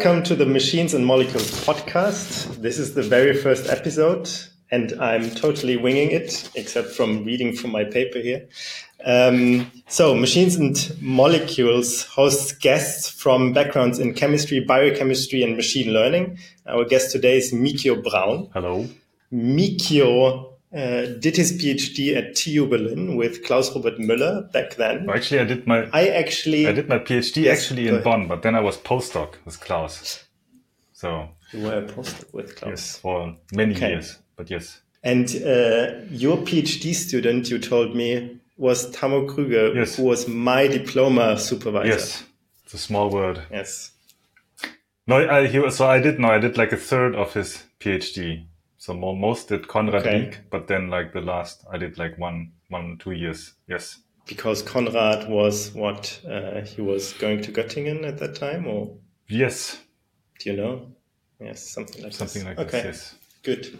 Welcome to the Machines and Molecules podcast. This is the very first episode, and I'm totally winging it, except from reading from my paper here. Um, so, Machines and Molecules hosts guests from backgrounds in chemistry, biochemistry, and machine learning. Our guest today is Mikio Braun. Hello. Mikio uh, did his PhD at TU Berlin with Klaus Robert Müller back then. Well, actually, I did my I actually I did my PhD Yes, actually in. Bonn, but then I was postdoc with Klaus. So you were a postdoc with Klaus. yes, for many Okay. years. But yes, And uh, your PhD student, you told me, was Tammo Krüger, Yes. who was my diploma supervisor. yes, it's a small word. Yes. No, I, he was, so I did no, I did like a third of his PhD. So mo- most did Konrad Okay. Rieck, but then like the last, I did like one, one, two years. Yes, Because Konrad was what? Uh, he was going to Göttingen at that time, or yes, do you know? Yes, something like something this. like okay. this. Good.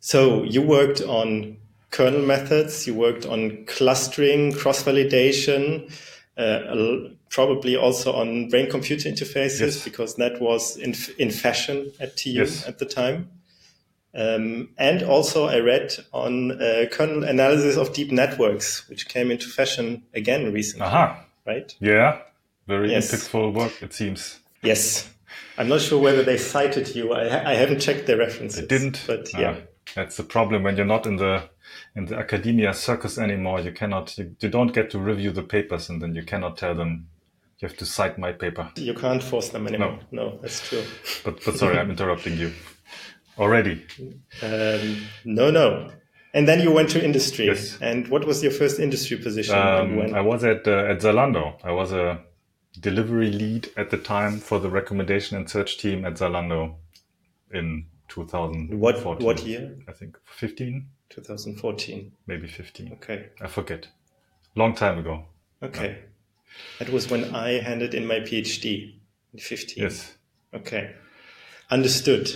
So you worked on kernel methods, you worked on clustering, cross validation, uh, probably also on brain computer interfaces Yes. because that was in, in fashion at TU Yes. at the time. Um, and also I read on uh, kernel analysis of deep networks, which came into fashion again recently, Aha. right? Yeah. Very Yes. impactful work, it seems. Yes. I'm not sure whether they cited you. I, ha- I haven't checked their references. They didn't. But Ah, yeah. that's the problem when you're not in the in the academia circus anymore. You cannot. You, you don't get to review the papers, and then you cannot tell them. You have to cite my paper. You can't force them anymore. No, that's true. But but sorry, I'm interrupting you already. Um, no, no. And then you went to industry. Yes. And what was your first industry position? Um, when? I was at uh, at Zalando. I was a delivery lead at the time for the recommendation and search team at Zalando in 2014. what what year? I think 15, 2014. maybe 15. Okay. I forget. Long time ago. Okay. That was when I handed in my PhD in 15. Yes. Okay. Understood.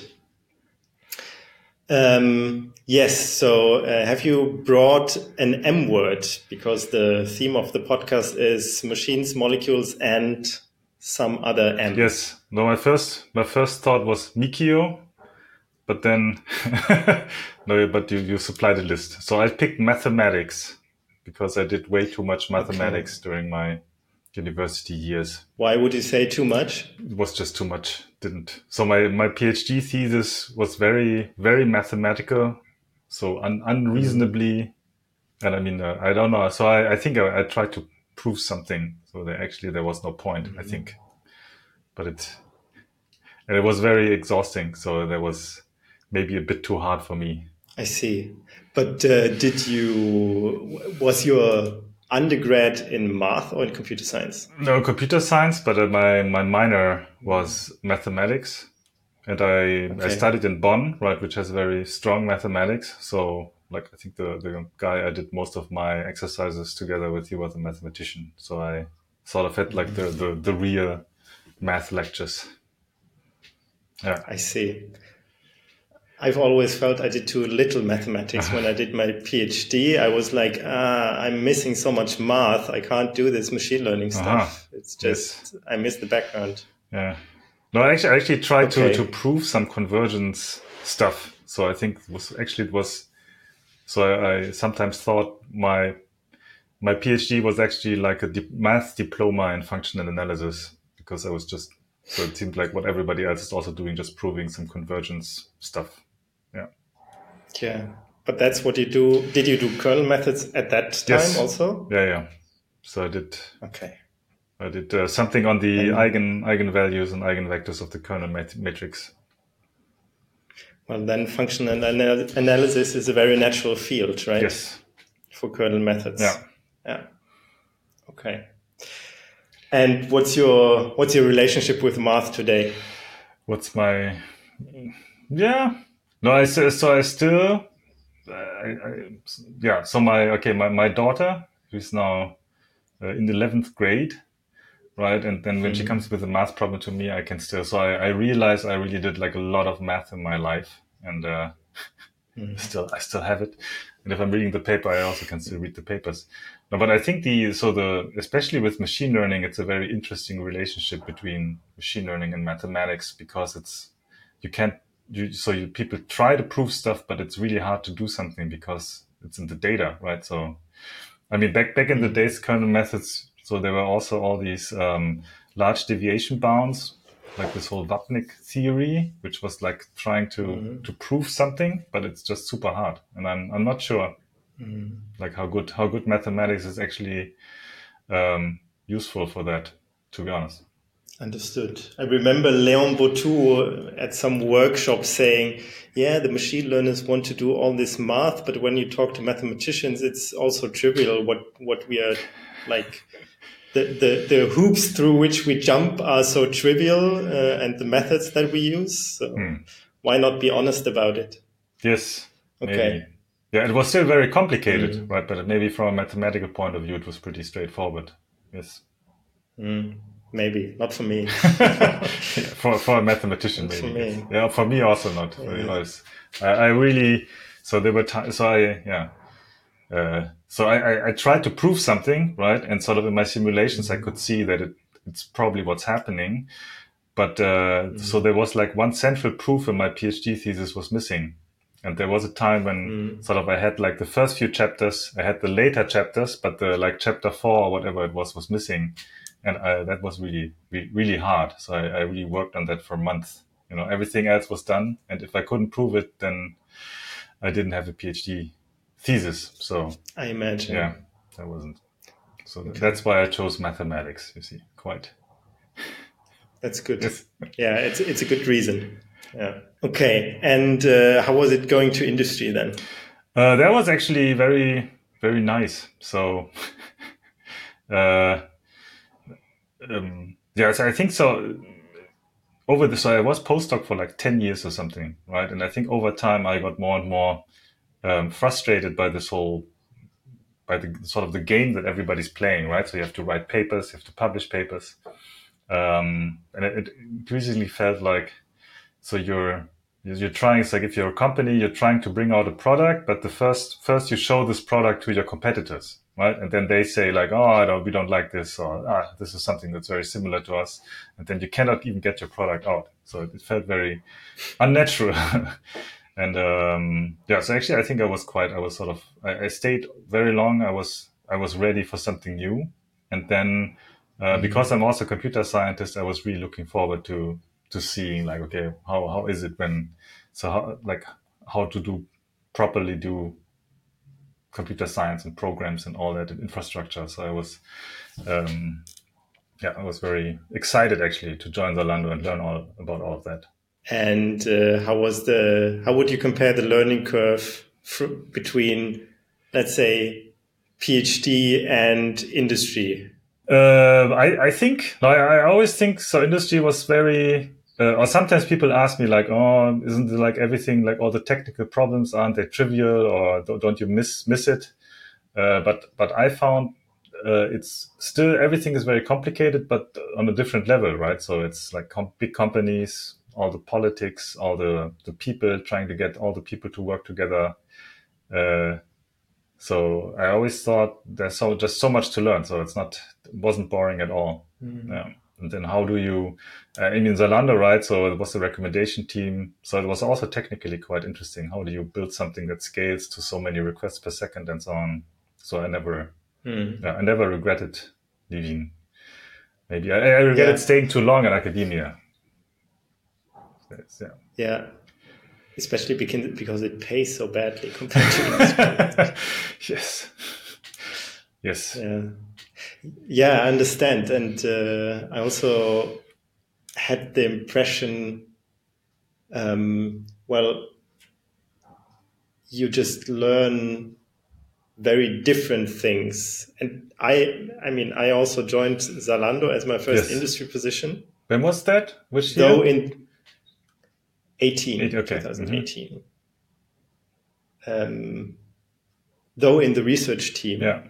Um, yes. So, uh, have you brought an M word? Because the theme of the podcast is machines, molecules, and some other M. Yes. No, my first my first thought was Mikio, but then no, but you you supplied a list. So I picked mathematics because I did way too much mathematics during my university years. Why would you say too much? It was just too much. Didn't. So my my PhD thesis was very very mathematical, so un, unreasonably, and I mean uh, I don't know. So I I think I, I tried to prove something. So there actually there was no point. I think, but it and it was very exhausting. So there was maybe a bit too hard for me. I see. But uh, did you, was your undergrad in math or in computer science? No computer science, but uh, my my minor was mathematics, and I I studied in Bonn, right, which has very strong mathematics. So like I think the the guy I did most of my exercises together with, he was a mathematician. So I sort of had like the the, the real math lectures. Yeah. I see. I've always felt I did too little mathematics when I did my PhD. I was like, ah, I'm missing so much math. I can't do this machine learning stuff. Aha. It's just, I miss the background. Yeah. No, I actually, I actually tried Okay. to, to prove some convergence stuff. So I think it was actually it was. So I, I sometimes thought my my PhD was actually like a di- math diploma in functional analysis because I was just so it seemed like what everybody else is also doing, just proving some convergence stuff. Yeah. But that's what you do. Did you do kernel methods at that time Yes. also? Yeah, yeah. So I did Okay. I did uh, something on the And- eigen eigenvalues and eigenvectors of the kernel mat- matrix. Well, then functional anal- analysis is a very natural field, right? Yes. For kernel methods. Yeah. Yeah. Okay. And what's your what's your relationship with math today? what's my yeah no i s- so i still I, I, yeah so my okay my, my daughter who's now uh, in the 11th grade right and then when she comes with a math problem to me i can still so i, I realize i really did like a lot of math in my life and uh mm. still I still have it. And if I'm reading the paper, I also can still read the papers. No, but I think the so the especially with machine learning, it's a very interesting relationship between machine learning and mathematics because it's you can't you so you, people try to prove stuff, but it's really hard to do something because it's in the data, right? So, I mean, back back in the mm. days, kernel methods. So there were also all these um, large deviation bounds like this whole Vapnik theory, which was like trying to mm-hmm. to prove something, but it's just super hard. And I'm I'm not sure mm-hmm. like how good how good mathematics is actually um, useful for that. To be honest. Understood. I remember Leon Bottou at some workshop saying, yeah, the machine learners want to do all this math, but when you talk to mathematicians, it's also trivial what, what we are like the, the, the hoops through which we jump are so trivial uh, and the methods that we use. So hmm. why not be honest about it? Yes. Okay. Maybe. Yeah, it was still very complicated, mm. right? But maybe from a mathematical point of view, it was pretty straightforward. Yes. Mm. Maybe not for me. for for a mathematician, maybe. For me. Yeah, for me also not. Yeah. I, I really so there were times. So I yeah. Uh, so I, I, I, tried to prove something, right? And sort of in my simulations, I could see that it, it's probably what's happening. But uh, mm. so there was like one central proof in my PhD thesis was missing. And there was a time when mm. sort of I had like the first few chapters, I had the later chapters, but the like chapter four or whatever it was was missing. And I, that was really, really hard. So I, I really worked on that for months. You know, everything else was done. And if I couldn't prove it, then I didn't have a PhD thesis. So I imagine. Yeah, that wasn't. So okay. that's why I chose mathematics. You see, quite. That's good. Yes. Yeah, it's it's a good reason. Yeah. Okay. And uh, how was it going to industry then? Uh, that was actually very very nice. So. uh, um, yeah, so I think so. Over the so I was postdoc for like ten years or something, right? And I think over time I got more and more um, frustrated by this whole by the sort of the game that everybody's playing, right? So you have to write papers, you have to publish papers, um, and it, it increasingly felt like so you're you're trying. It's like if you're a company, you're trying to bring out a product, but the first first you show this product to your competitors, right? And then they say like, oh, don't, we don't like this, or ah, this is something that's very similar to us, and then you cannot even get your product out. So it felt very unnatural. and um, yeah so actually i think i was quite i was sort of I, I, stayed very long i was i was ready for something new and then uh, mm-hmm. because i'm also a computer scientist i was really looking forward to to seeing like okay how how is it when so how like how to do properly do computer science and programs and all that and infrastructure. So i was um, yeah i was very excited actually to join zalando and learn all about all of that. And uh, how was the how would you compare the learning curve between let's say phd and industry? Uh, I, I think I, I always think so industry was very uh, or sometimes people ask me like oh isn't it like everything like all the technical problems aren't they trivial or don't you miss miss it uh, but but i found uh, it's still everything is very complicated but on a different level right so it's like com- big companies all the politics, all the, the people, trying to get all the people to work together. Uh, so I always thought there's so just so much to learn. So it's not it wasn't boring at all. Mm. Yeah. And then how do you? Uh, I mean Zalando, right? So it was the recommendation team. So it was also technically quite interesting. How do you build something that scales to so many requests per second and so on? So I never, mm. yeah, I never regretted leaving. Maybe I, I regretted yeah. staying too long in academia yeah. Yeah. Especially because, because it pays so badly compared to Yes. Yes. Yeah. Yeah, I understand. And uh, I also had the impression, um, well, you just learn very different things. And I, I mean, I also joined Zalando as my first yes. industry position. When was that? Which year? Though in 18, okay. 2018. Mm-hmm. Um, though in the research team. Yeah.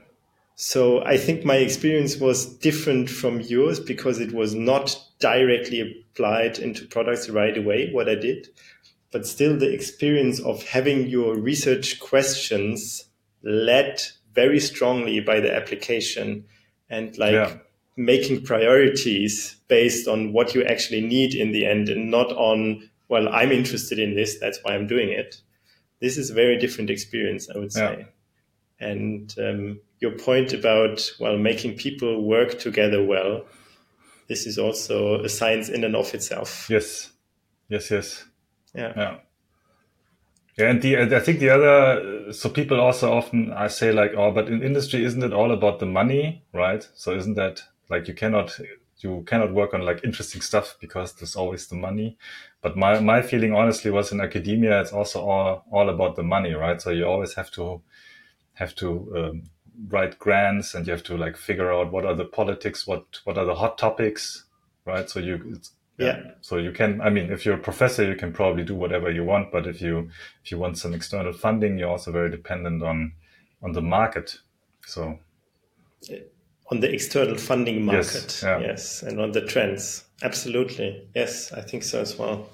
So I think my experience was different from yours because it was not directly applied into products right away, what I did. but still the experience of having your research questions led very strongly by the application and like yeah. making priorities based on what you actually need in the end and not on well i'm interested in this that's why i'm doing it this is a very different experience i would say yeah. and um, your point about well making people work together well this is also a science in and of itself yes yes yes yeah yeah yeah, and the I think the other so people also often I say like, oh, but in industry isn't it all about the money, right? So isn't that like you cannot you cannot work on like interesting stuff because there's always the money. But my my feeling honestly was in academia it's also all all about the money, right? So you always have to have to um, write grants and you have to like figure out what are the politics, what what are the hot topics, right? So you it's yeah. So you can, I mean, if you're a professor, you can probably do whatever you want. But if you if you want some external funding, you're also very dependent on on the market. So on the external funding market, yes, yeah. yes, and on the trends, absolutely, yes, I think so as well.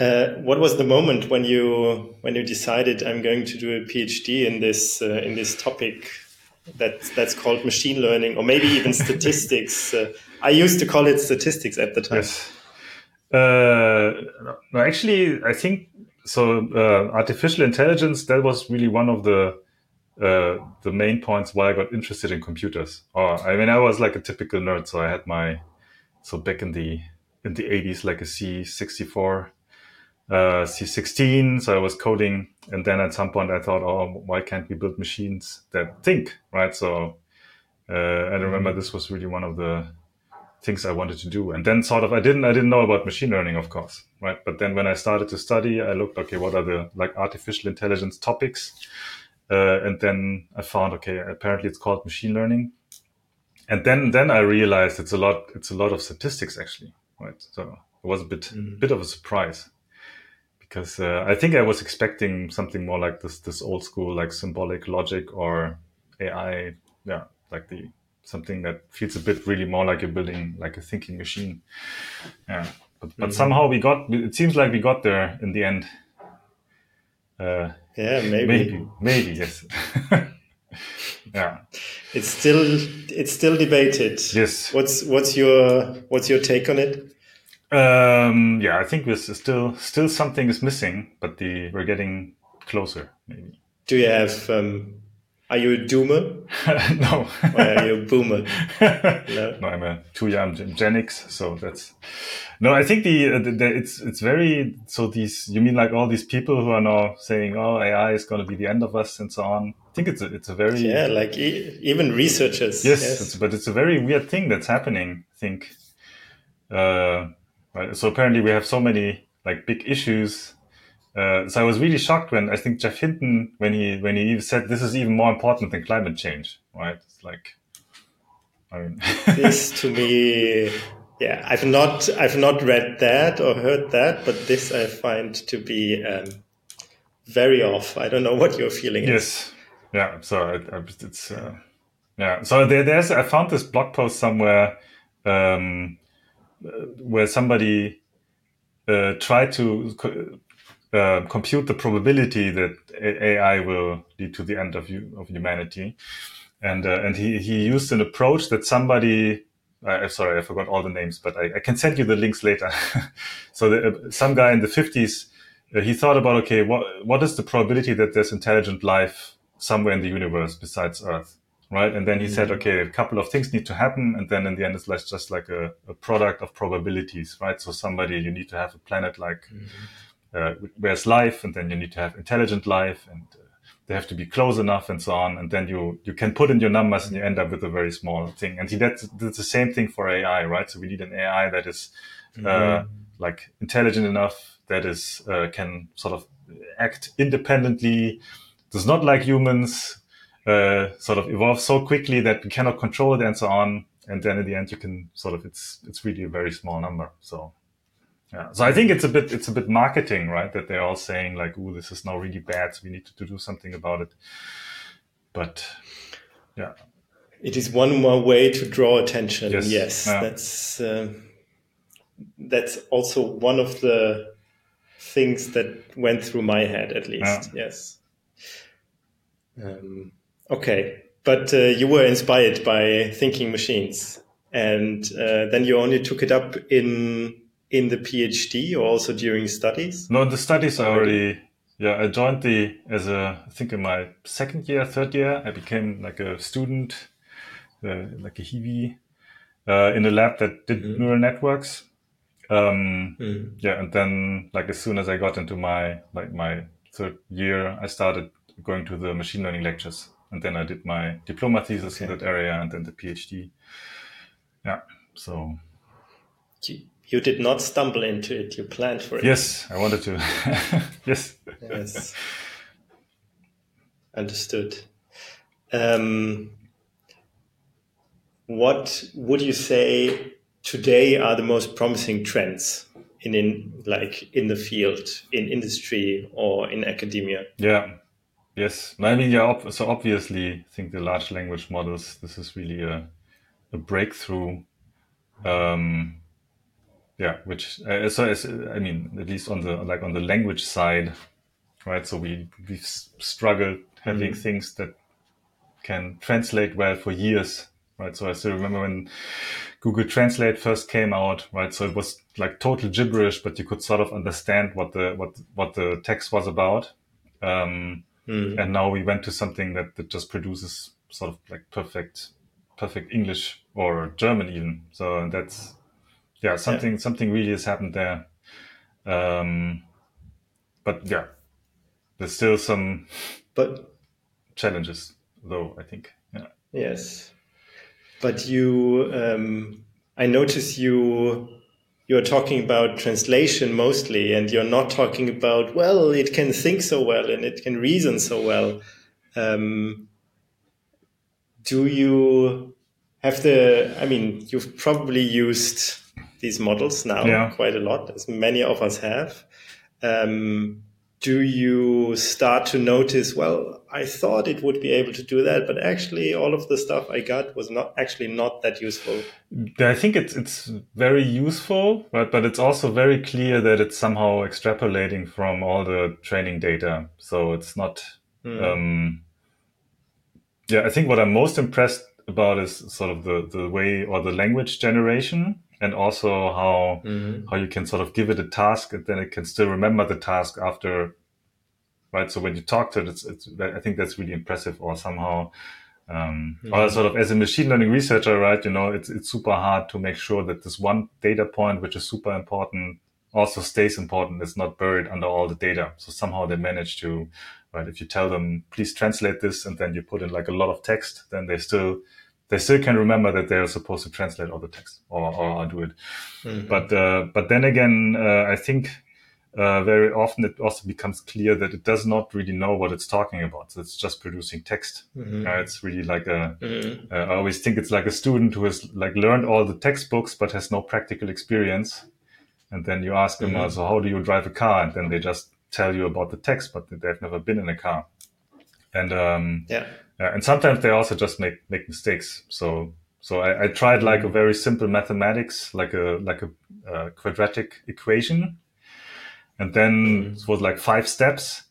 Uh, what was the moment when you when you decided I'm going to do a PhD in this uh, in this topic that that's called machine learning or maybe even statistics? Uh, I used to call it statistics at the time. Yes. Uh, no, actually, I think so. Uh, artificial intelligence that was really one of the uh, the main points why I got interested in computers. Oh, I mean, I was like a typical nerd, so I had my so back in the in the eighties, like a C sixty four, uh, C sixteen. So I was coding, and then at some point I thought, oh, why can't we build machines that think, right? So uh, I remember this was really one of the things I wanted to do. And then sort of, I didn't, I didn't know about machine learning, of course, right? But then when I started to study, I looked, okay, what are the like artificial intelligence topics? Uh, and then I found, okay, apparently it's called machine learning. And then, then I realized it's a lot, it's a lot of statistics actually, right? So it was a bit, mm-hmm. bit of a surprise because uh, I think I was expecting something more like this, this old school, like symbolic logic or AI. Yeah. Like the something that feels a bit really more like you're building like a thinking machine. Yeah, but, but mm-hmm. somehow we got. It seems like we got there in the end. Uh, yeah, maybe, maybe, maybe yes. yeah, it's still it's still debated. Yes. What's what's your what's your take on it? Um, yeah, I think there's still still something is missing, but the we're getting closer. Maybe. Do you have um, are you a doomer? no. or are you a boomer? No? no, I'm a too young Gen X, so that's no. I think the, the, the, it's it's very so these. You mean like all these people who are now saying, "Oh, AI is going to be the end of us" and so on. I think it's a, it's a very yeah, like e- even researchers. Yes, yes. It's, but it's a very weird thing that's happening. I think. Uh, right. So apparently we have so many like big issues uh, so I was really shocked when I think Geoff Hinton, when he when he said this is even more important than climate change, right? It's like, I mean, this to me, yeah, I've not I've not read that or heard that, but this I find to be um, very off. I don't know what your feeling yes. is. yeah. So I, I, it's uh, yeah. So there, there's I found this blog post somewhere um, where somebody uh, tried to uh, compute the probability that AI will lead to the end of of humanity. And uh, and he he used an approach that somebody sorry I forgot all the names, but I, I can send you the links later. so the, uh, some guy in the fifties uh, he thought about okay what what is the probability that there's intelligent life somewhere in the universe besides Earth, right? And then he said okay a couple of things need to happen, and then in the end it's like just like a, a product of probabilities, right? So somebody you need to have a planet like. Mm-hmm uh, where's life, and then you need to have intelligent life, and uh, they have to be close enough, and so on. And then you you can put in your numbers, and you end up with a very small thing. And he that's, that's the same thing for AI, right? So we need an AI that is uh, mm-hmm. like intelligent enough, that is uh, can sort of act independently, does not like humans, uh, sort of evolve so quickly that we cannot control it, and so on. And then in the end, you can sort of it's it's really a very small number. So yeah. So I think it's a bit it's a bit marketing, right? That they're all saying like, "Oh, this is now really bad, so we need to, to do something about it." But yeah, it is one more way to draw attention. Yes, yes yeah. that's uh, that's also one of the things that went through my head, at least. Yeah. Yes. Um, okay, but uh, you were inspired by thinking machines, and uh, then you only took it up in in the PhD or also during studies. No, the studies I already. Yeah, I joined the as a I think in my second year, third year, I became like a student, uh, like a Hiwi, uh, in a lab that did mm. neural networks. Um, mm. Yeah, and then like as soon as I got into my like my third year, I started going to the machine learning lectures and then I did my diploma thesis okay. in that area and then the PhD. Yeah, so. You, you did not stumble into it, you planned for it. Yes, I wanted to. yes. Yes. Understood. Um, what would you say today are the most promising trends in, in like in the field, in industry or in academia? Yeah, Yes, I mean, yeah. So obviously, I think the large language models. This is really a, a breakthrough. Um, yeah, which uh, so as, I mean, at least on the like on the language side, right? So we we've struggled having mm-hmm. things that can translate well for years, right? So I still remember when Google Translate first came out, right? So it was like total gibberish, but you could sort of understand what the what what the text was about. Um, Mm. And now we went to something that, that just produces sort of like perfect, perfect English or German even. So that's, yeah, something, yeah. something really has happened there. Um, but yeah, there's still some, but challenges though, I think. Yeah. Yes. But you, um, I notice you you're talking about translation mostly, and you're not talking about, well, it can think so well and it can reason so well. Um, do you have the, I mean, you've probably used these models now yeah. quite a lot, as many of us have. Um, do you start to notice, well, I thought it would be able to do that, but actually all of the stuff I got was not actually not that useful. I think it's it's very useful, but but it's also very clear that it's somehow extrapolating from all the training data. So it's not mm. um, yeah, I think what I'm most impressed about is sort of the, the way or the language generation and also how mm-hmm. how you can sort of give it a task and then it can still remember the task after right so when you talk to it it's, it's i think that's really impressive or somehow um, mm-hmm. or sort of as a machine learning researcher right you know it's it's super hard to make sure that this one data point which is super important also stays important it's not buried under all the data so somehow they manage to right if you tell them please translate this and then you put in like a lot of text then they still they still can remember that they're supposed to translate all the text or, or do it. Mm-hmm. But uh, but then again, uh, I think uh, very often it also becomes clear that it does not really know what it's talking about. So it's just producing text. Mm-hmm. Uh, it's really like a. Mm-hmm. Uh, I always think it's like a student who has like learned all the textbooks but has no practical experience. And then you ask them, mm-hmm. so how do you drive a car? And then they just tell you about the text, but they've never been in a car. And um, yeah and sometimes they also just make make mistakes. So so I, I tried like a very simple mathematics, like a like a uh, quadratic equation, and then it was like five steps,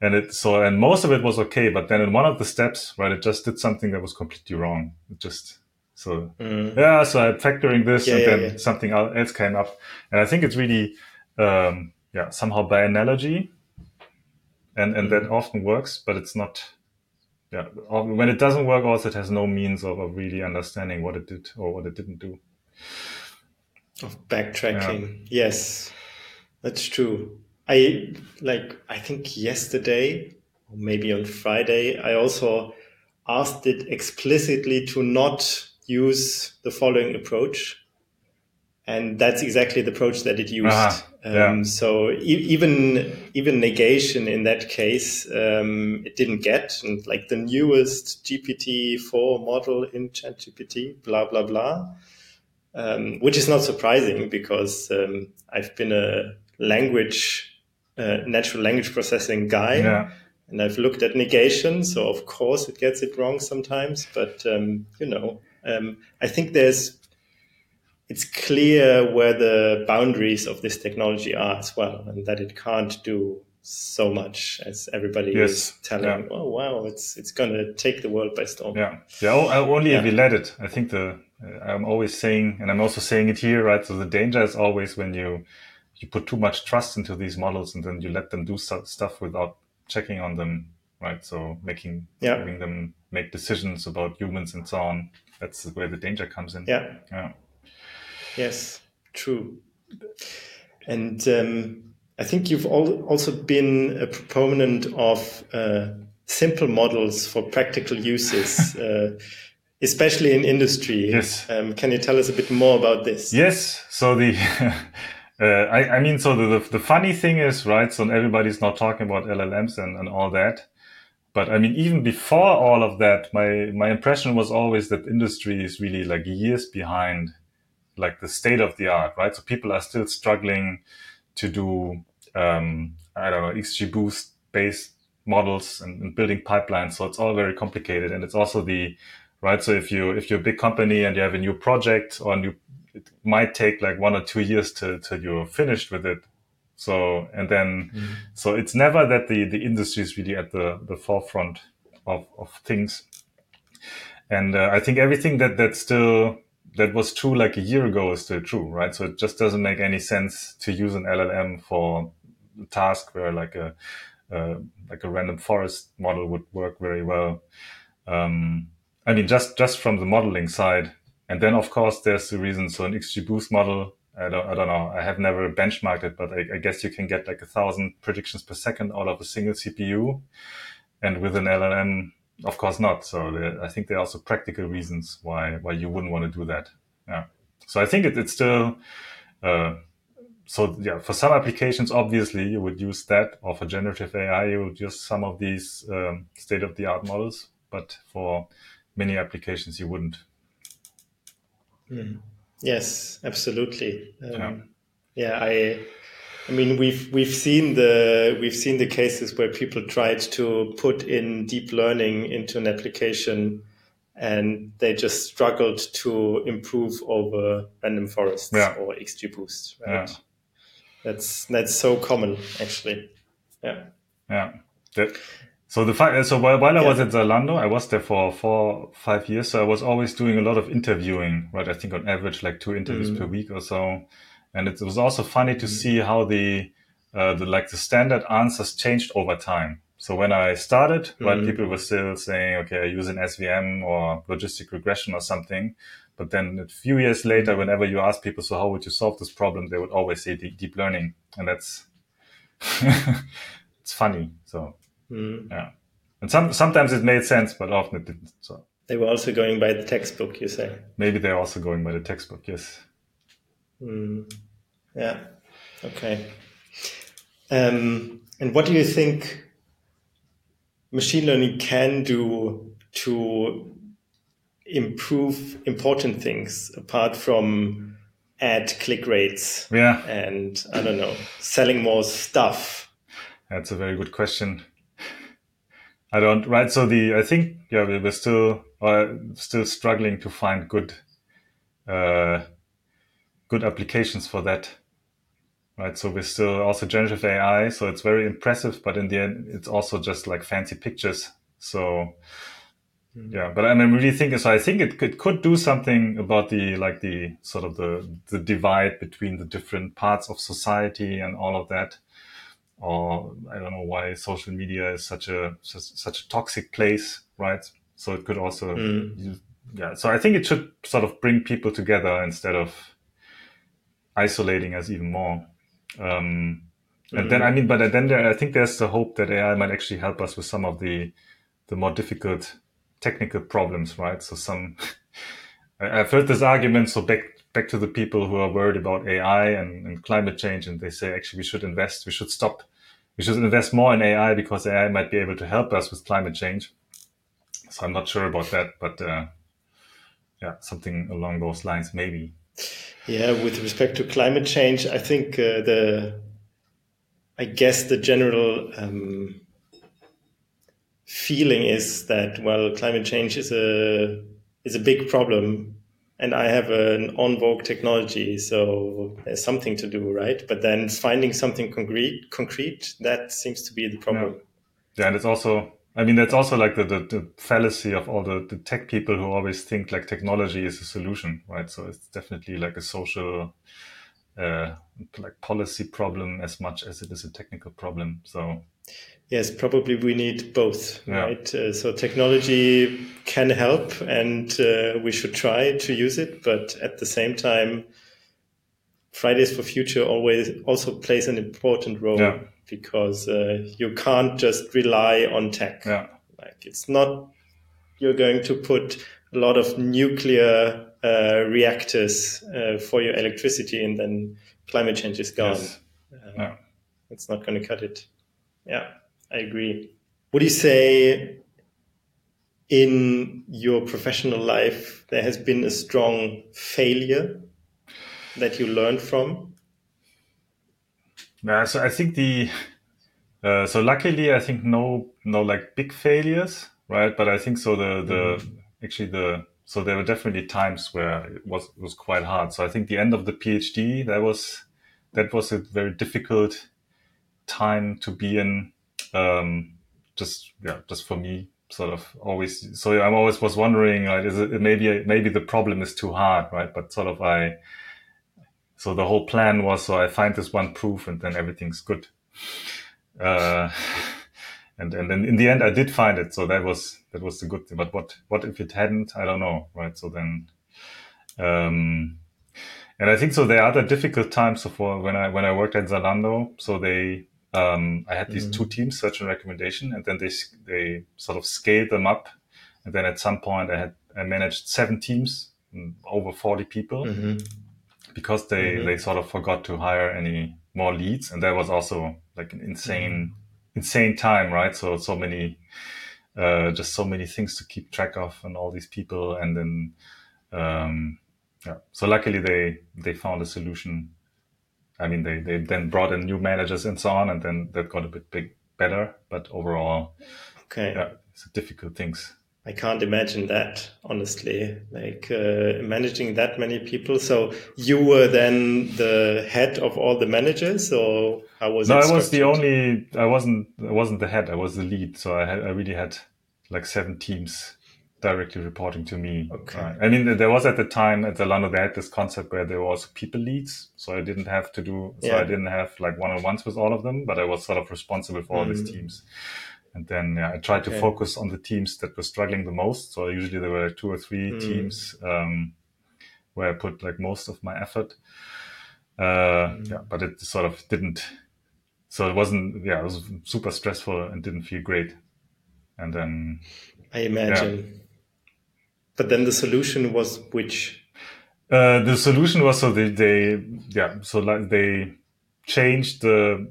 and it so and most of it was okay, but then in one of the steps, right, it just did something that was completely wrong. It just so mm. yeah, so I'm factoring this, yeah, and yeah, then yeah. something else came up, and I think it's really um, yeah somehow by analogy, and and mm. that often works, but it's not yeah, when it doesn't work, also it has no means of, of really understanding what it did or what it didn't do. Of backtracking, yes, that's true. I like. I think yesterday, or maybe on Friday, I also asked it explicitly to not use the following approach and that's exactly the approach that it used. Ah, yeah. um, so e- even even negation in that case, um, it didn't get and like the newest GPT four model in ChatGPT, blah blah blah, um, which is not surprising because um, I've been a language uh, natural language processing guy. Yeah. And I've looked at negation, so of course it gets it wrong sometimes. But um, you know, um, I think there's it's clear where the boundaries of this technology are as well, and that it can't do so much as everybody yes. is telling. Yeah. Oh wow, it's it's going to take the world by storm. Yeah, yeah. Only yeah. if we let it. I think the uh, I'm always saying, and I'm also saying it here, right? So the danger is always when you you put too much trust into these models and then you let them do stuff without checking on them, right? So making yeah. having them make decisions about humans and so on. That's where the danger comes in. Yeah. Yeah. Yes, true. And um, I think you've also been a proponent of uh, simple models for practical uses, uh, especially in industry. Yes. Um, can you tell us a bit more about this? Yes. So the, uh, I, I, mean, so the, the, the funny thing is, right? So everybody's not talking about LLMs and, and all that. But I mean, even before all of that, my, my impression was always that industry is really like years behind like the state of the art, right? So people are still struggling to do, um, I don't know, XGBoost based models and, and, building pipelines. So it's all very complicated. And it's also the, right. So if you, if you're a big company and you have a new project or a new, it might take like one or two years to, till you're finished with it. So, and then, mm-hmm. so it's never that the, the industry is really at the, the forefront of, of things. And uh, I think everything that, that's still, that was true like a year ago is still true, right? So it just doesn't make any sense to use an LLM for a task where like a uh, like a random forest model would work very well. Um, I mean, just just from the modeling side, and then of course there's the reason. So an XGBoost model, I don't I don't know. I have never benchmarked it, but I, I guess you can get like a thousand predictions per second out of a single CPU, and with an LLM of course not. So there, I think there are also practical reasons why why you wouldn't want to do that. Yeah. So I think it, it's still. Uh, so yeah, for some applications, obviously you would use that, or for generative AI, you would use some of these um, state-of-the-art models. But for many applications, you wouldn't. Mm. Yes, absolutely. Um, yeah. yeah, I I mean, we've we've seen the we've seen the cases where people tried to put in deep learning into an application, and they just struggled to improve over random forests yeah. or XGBoost. Right? Yeah. That's that's so common, actually. Yeah. Yeah. That, so the so while, while I was at Zalando, I was there for four five years. So I was always doing a lot of interviewing. Right, I think on average like two interviews mm. per week or so and it was also funny to mm-hmm. see how the, uh, the like the standard answers changed over time. So when I started, mm-hmm. right, people were still saying, okay, I use an SVM or logistic regression or something. But then a few years later, whenever you ask people, so how would you solve this problem? They would always say deep, deep learning. And that's, it's funny. So, mm. yeah. And some, sometimes it made sense, but often it didn't. So they were also going by the textbook, you say? Maybe they're also going by the textbook. Yes. Mm, yeah. Okay. Um, and what do you think machine learning can do to improve important things apart from ad click rates? Yeah. And I don't know, selling more stuff. That's a very good question. I don't right. So the I think yeah we're still uh, still struggling to find good uh, good applications for that. Right. So we're still also generative AI. So it's very impressive, but in the end, it's also just like fancy pictures. So mm-hmm. yeah, but I'm really thinking, so I think it could, could do something about the, like the sort of the, the divide between the different parts of society and all of that. Or I don't know why social media is such a, such a toxic place, right? So it could also, mm. use, yeah. So I think it should sort of bring people together instead of, isolating us even more. Um, and mm-hmm. then, I mean, but then there, I think there's the hope that AI might actually help us with some of the, the more difficult technical problems, right? So some, I've heard this argument. So back, back to the people who are worried about AI and, and climate change. And they say, actually, we should invest, we should stop, we should invest more in AI because AI might be able to help us with climate change. So I'm not sure about that, but, uh, yeah, something along those lines, maybe. Yeah, with respect to climate change, I think uh, the, I guess the general um, feeling is that well, climate change is a is a big problem, and I have an on vogue technology, so there's something to do, right? But then finding something concrete, concrete, that seems to be the problem. Yeah, yeah and it's also, I mean, that's also like the, the, the fallacy of all the, the tech people who always think like technology is a solution, right? So it's definitely like a social, uh, like policy problem as much as it is a technical problem. So Yes, probably we need both, yeah. right? Uh, so technology can help, and uh, we should try to use it. But at the same time, Fridays for Future always also plays an important role yeah. because uh, you can't just rely on tech. Yeah. Like it's not you're going to put a lot of nuclear uh, reactors uh, for your electricity, and then climate change is gone. Yes. yeah. It's not going to cut it. Yeah. I agree. Would you say in your professional life there has been a strong failure that you learned from? Yeah, so I think the uh, so luckily I think no no like big failures, right? But I think so the the mm. actually the so there were definitely times where it was it was quite hard. So I think the end of the PhD that was that was a very difficult time to be in um, just yeah, just for me, sort of always. So I'm always was wondering, like, is it maybe maybe the problem is too hard, right? But sort of I. So the whole plan was so I find this one proof and then everything's good. Uh, and and then in the end I did find it, so that was that was the good thing. But what what if it hadn't? I don't know, right? So then. Um, and I think so. There are other difficult times so for when I when I worked at Zalando. So they um, I had these mm-hmm. two teams, search and recommendation, and then they they sort of scaled them up. And then at some point, I had I managed seven teams, mm, over forty people, mm-hmm. because they mm-hmm. they sort of forgot to hire any more leads, and that was also like an insane mm-hmm. insane time, right? So so many. Uh, just so many things to keep track of and all these people and then um, yeah so luckily they they found a solution I mean, they, they then brought in new managers and so on, and then that got a bit big better. But overall, okay, yeah, it's difficult things. I can't imagine that honestly, like uh, managing that many people. So you were then the head of all the managers, or how was no, it? No, I was the only. I wasn't. I wasn't the head. I was the lead. So I had. I really had like seven teams directly reporting to me. Okay. Uh, I mean, there was at the time at the Zalando, they had this concept where there was people leads. So I didn't have to do, so yeah. I didn't have like one-on-ones with all of them, but I was sort of responsible for all mm. these teams. And then yeah, I tried okay. to focus on the teams that were struggling the most. So usually there were two or three mm. teams, um, where I put like most of my effort. Uh, mm. yeah, but it sort of didn't, so it wasn't, yeah, it was super stressful and didn't feel great. And then I imagine. Yeah. But then the solution was which? Uh, the solution was so they, they yeah so like they changed the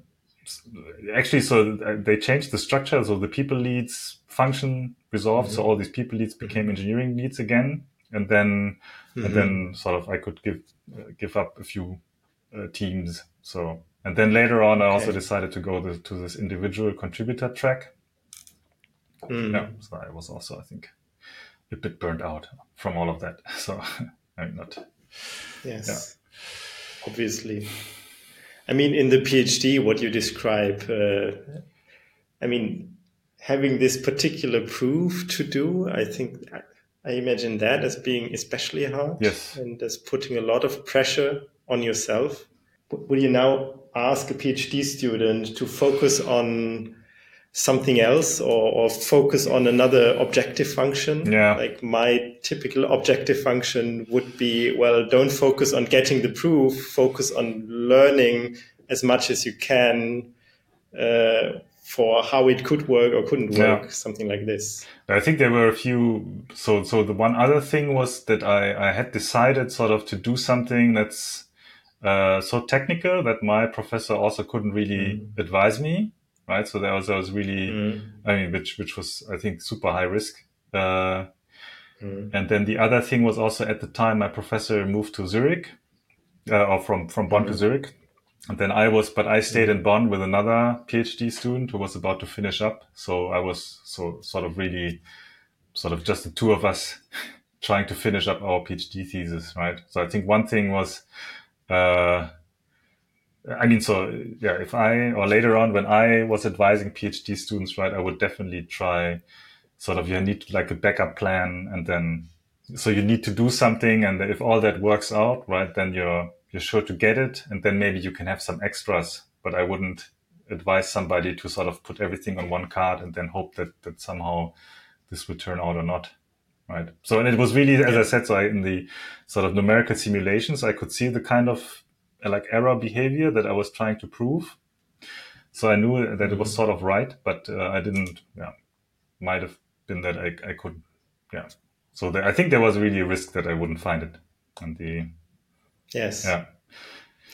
actually so they changed the structure so the people leads function resolved mm-hmm. so all these people leads became mm-hmm. engineering leads again and then mm-hmm. and then sort of I could give uh, give up a few uh, teams so and then later on I okay. also decided to go to, to this individual contributor track mm. yeah so I was also I think a bit burnt out from all of that. So I'm not. Yes. Yeah. Obviously. I mean, in the PhD, what you describe, uh, I mean, having this particular proof to do, I think I imagine that as being especially hard. Yes. And as putting a lot of pressure on yourself. Will you now ask a PhD student to focus on something else or, or focus on another objective function. Yeah. Like my typical objective function would be, well, don't focus on getting the proof, focus on learning as much as you can uh, for how it could work or couldn't work, yeah. something like this. I think there were a few. So, so the one other thing was that I, I had decided sort of to do something that's uh, so technical that my professor also couldn't really mm. advise me right? So that was, that was really, mm. I mean, which, which was, I think, super high risk. Uh, mm. And then the other thing was also at the time, my professor moved to Zurich, uh, or from, from Bonn to mm. Zurich. And then I was, but I stayed in Bonn with another PhD student who was about to finish up. So I was so sort of really, sort of just the two of us trying to finish up our PhD thesis, right? So I think one thing was, uh, I mean, so yeah, if I, or later on when I was advising PhD students, right, I would definitely try sort of, you need like a backup plan and then, so you need to do something. And if all that works out, right, then you're, you're sure to get it. And then maybe you can have some extras, but I wouldn't advise somebody to sort of put everything on one card and then hope that, that somehow this will turn out or not. Right. So, and it was really, as I said, so I, in the sort of numerical simulations, I could see the kind of like error behavior that I was trying to prove. So I knew that it was mm-hmm. sort of right, but uh, I didn't, yeah, might have been that I, I could, yeah. So there, I think there was really a risk that I wouldn't find it. And the, yes. Yeah.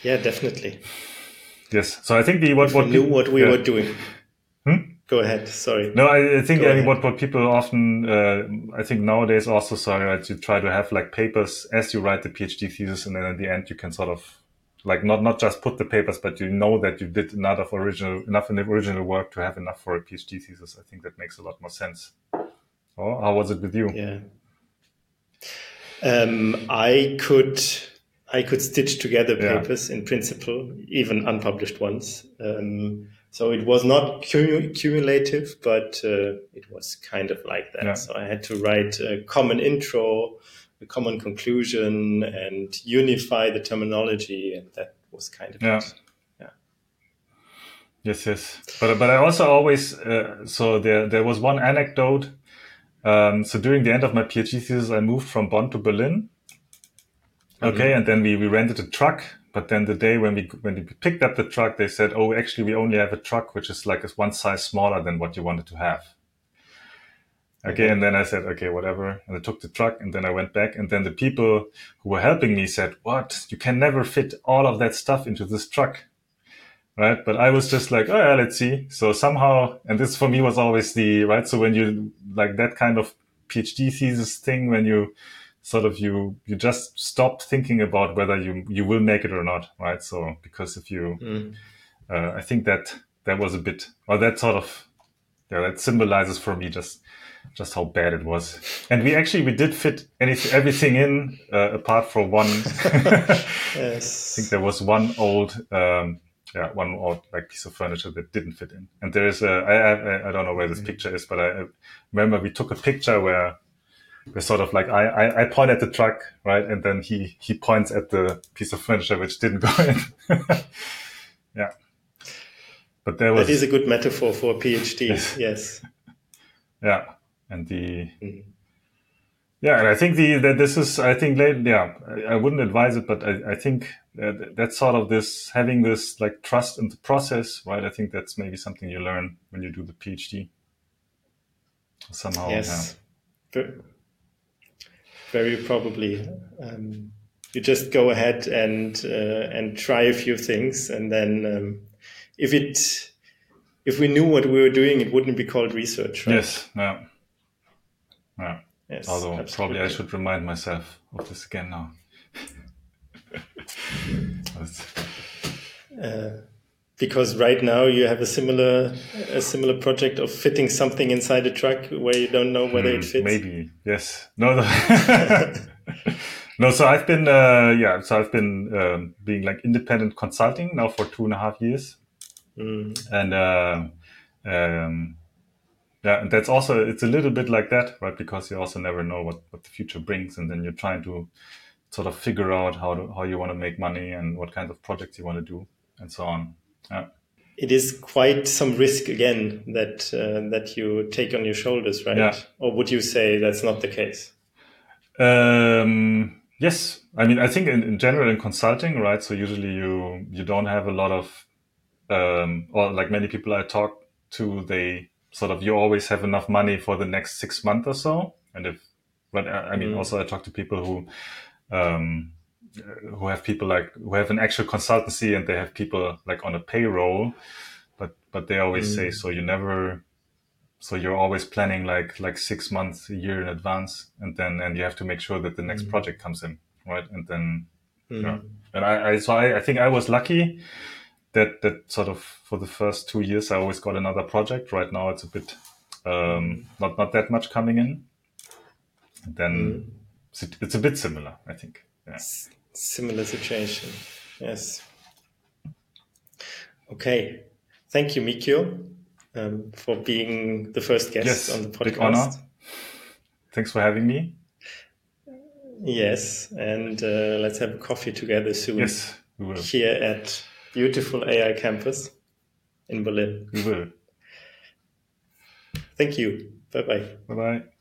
Yeah, definitely. Yes. So I think the, what, if what we knew what we yeah. were doing. Hmm? Go ahead. Sorry. No, I, I think I mean, what, what people often, uh, I think nowadays also, sorry, right, you try to have like papers as you write the PhD thesis. And then at the end, you can sort of like not not just put the papers, but you know that you did enough original enough in the original work to have enough for a PhD thesis. I think that makes a lot more sense. Oh, how was it with you? Yeah, um, I could I could stitch together papers yeah. in principle, even unpublished ones. Um, so it was not cumulative, but uh, it was kind of like that. Yeah. So I had to write a common intro, a common conclusion and unify the terminology. And that was kind of yeah. It. Yeah. Yes, yes. But, but I also always, uh, so there, there was one anecdote. Um, so during the end of my PhD thesis, I moved from Bonn to Berlin. Okay. Mm-hmm. And then we, we rented a truck. But then the day when we, when we picked up the truck, they said, Oh, actually, we only have a truck, which is like one size smaller than what you wanted to have. Okay. And then I said, okay, whatever. And I took the truck and then I went back. And then the people who were helping me said, what? You can never fit all of that stuff into this truck. Right. But I was just like, oh yeah, let's see. So somehow, and this for me was always the, right. So when you like that kind of PhD thesis thing, when you sort of, you, you just stop thinking about whether you, you will make it or not. Right. So because if you, mm. uh, I think that that was a bit, or that sort of, yeah, that symbolizes for me just just how bad it was. And we actually we did fit anything, everything in uh, apart from one. yes. I think there was one old, um, yeah, one old like piece of furniture that didn't fit in. And there is a I I, I don't know where this mm. picture is, but I, I remember we took a picture where we're sort of like I, I, I point at the truck, right, and then he he points at the piece of furniture which didn't go in. yeah. But there was that is a good metaphor for a PhD. Yes. yes. Yeah and the mm-hmm. yeah and i think the that this is i think yeah i wouldn't advise it but i, I think that, that's sort of this having this like trust in the process right i think that's maybe something you learn when you do the phd somehow yes yeah. very probably um, you just go ahead and uh, and try a few things and then um, if it if we knew what we were doing it wouldn't be called research right? yes yeah yeah. Yes, Although absolutely. probably I should remind myself of this again now. uh, because right now you have a similar a similar project of fitting something inside a truck where you don't know whether it hmm, fits. Maybe yes. No. no. no so I've been uh, yeah. So I've been um, being like independent consulting now for two and a half years, mm. and. Uh, um, yeah, and that's also it's a little bit like that, right? Because you also never know what, what the future brings, and then you're trying to sort of figure out how to, how you want to make money and what kind of projects you want to do, and so on. Yeah. It is quite some risk again that uh, that you take on your shoulders, right? Yeah. Or would you say that's not the case? Um, yes, I mean I think in, in general in consulting, right? So usually you you don't have a lot of um, or like many people I talk to, they sort of you always have enough money for the next six months or so. And if, but uh, I mean, mm. also I talk to people who, um, who have people like who have an actual consultancy and they have people like on a payroll, but but they always mm. say so you never, so you're always planning like like six months a year in advance, and then and you have to make sure that the next mm. project comes in, right? And then, yeah. Mm. And I, I so I, I think I was lucky that that sort of for the first two years I always got another project. Right now it's a bit um, not not that much coming in. And then mm. it's a, bit similar, I think. Yeah. Similar situation. Yes. Okay. Thank you, Mikio, um, for being the first guest Yes, on the podcast. big honor. Thanks for having me. Yes, and uh, let's have a coffee together soon Yes, we will. here at beautiful AI campus in Berlin. We will. Thank you. Bye bye. Bye bye.